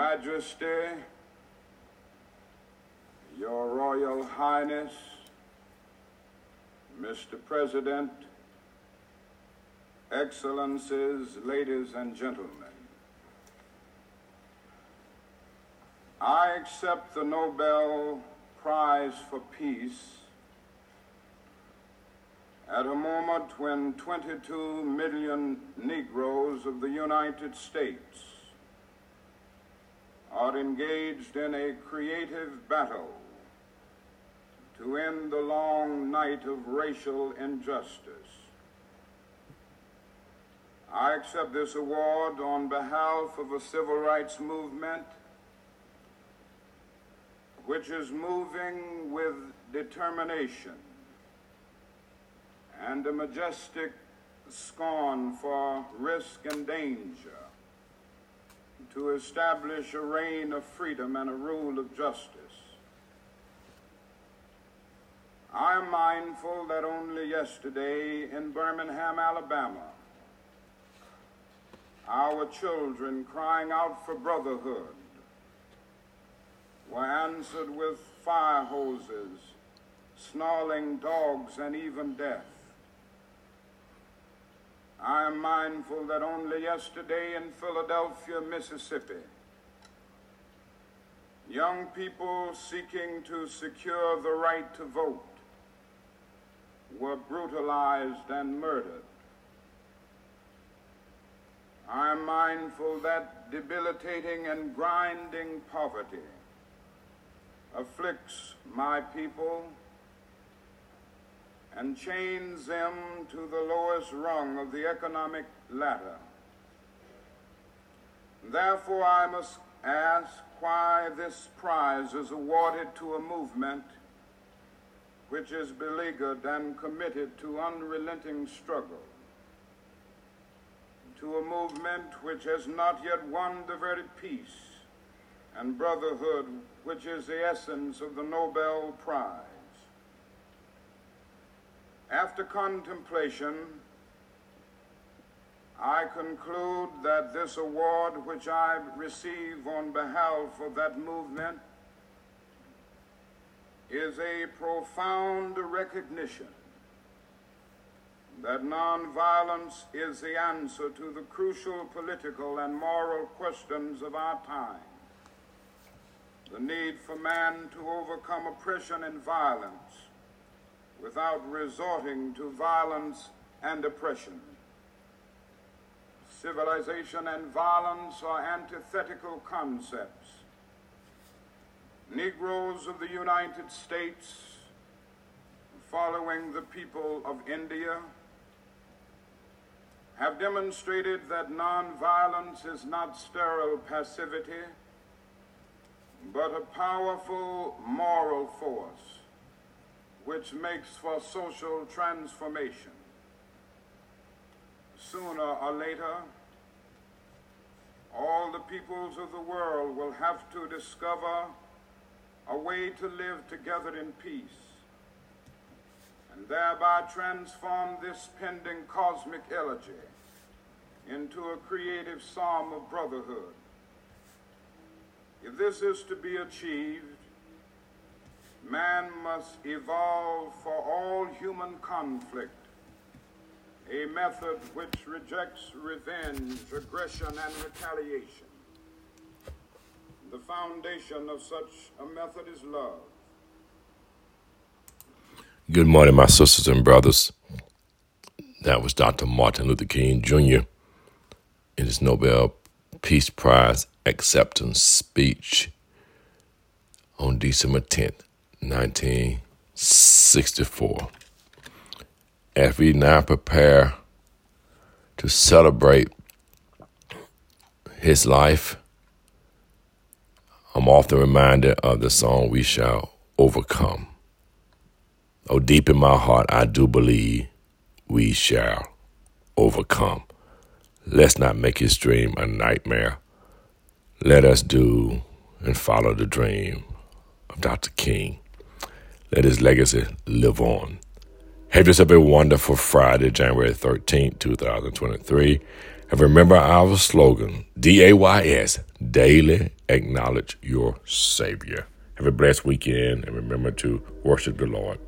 Majesty, Your Royal Highness, Mr. President, Excellencies, ladies and gentlemen. I accept the Nobel Prize for Peace at a moment when 22 million Negroes of the United States are engaged in a creative battle to end the long night of racial injustice. I accept this award on behalf of a civil rights movement which is moving with determination and a majestic scorn for risk and danger to establish a reign of freedom and a rule of justice. I am mindful that only yesterday in Birmingham, Alabama, our children crying out for brotherhood were answered with fire hoses, snarling dogs, and even death. I am mindful that only yesterday in Philadelphia, Mississippi, young people seeking to secure the right to vote were brutalized and murdered. I am mindful that debilitating and grinding poverty afflicts my people and chains them to the lowest rung of the economic ladder. Therefore, I must ask why this prize is awarded to a movement which is beleaguered and committed to unrelenting struggle, to a movement which has not yet won the very peace and brotherhood which is the essence of the Nobel Prize. After contemplation, I conclude that this award, which I receive on behalf of that movement, is a profound recognition that nonviolence is the answer to the crucial political and moral questions of our time. The need for man to overcome oppression and violence without resorting to violence and oppression. Civilization and violence are antithetical concepts. Negroes of the United States, following the people of India, have demonstrated that nonviolence is not sterile passivity, but a powerful moral force which makes for social transformation. Sooner or later, all the peoples of the world will have to discover a way to live together in peace and thereby transform this pending cosmic elegy into a creative psalm of brotherhood. If this is to be achieved, man must evolve for all human conflict a method which rejects revenge, aggression, and retaliation. The foundation of such a method is love. Good morning, my sisters and brothers. That was Dr. Martin Luther King Jr. in his Nobel Peace Prize acceptance speech on December 10th, 1964. As we now prepare to celebrate his life, I'm often reminded of the song We Shall Overcome. Oh, deep in my heart, I do believe we shall overcome. Let's not make his dream a nightmare. Let us do and follow the dream of Dr. King. Let his legacy live on. Have yourself a wonderful Friday, January 13th, 2023. And remember our slogan, D-A-Y-S, daily acknowledge your Savior. Have a blessed weekend and remember to worship the Lord.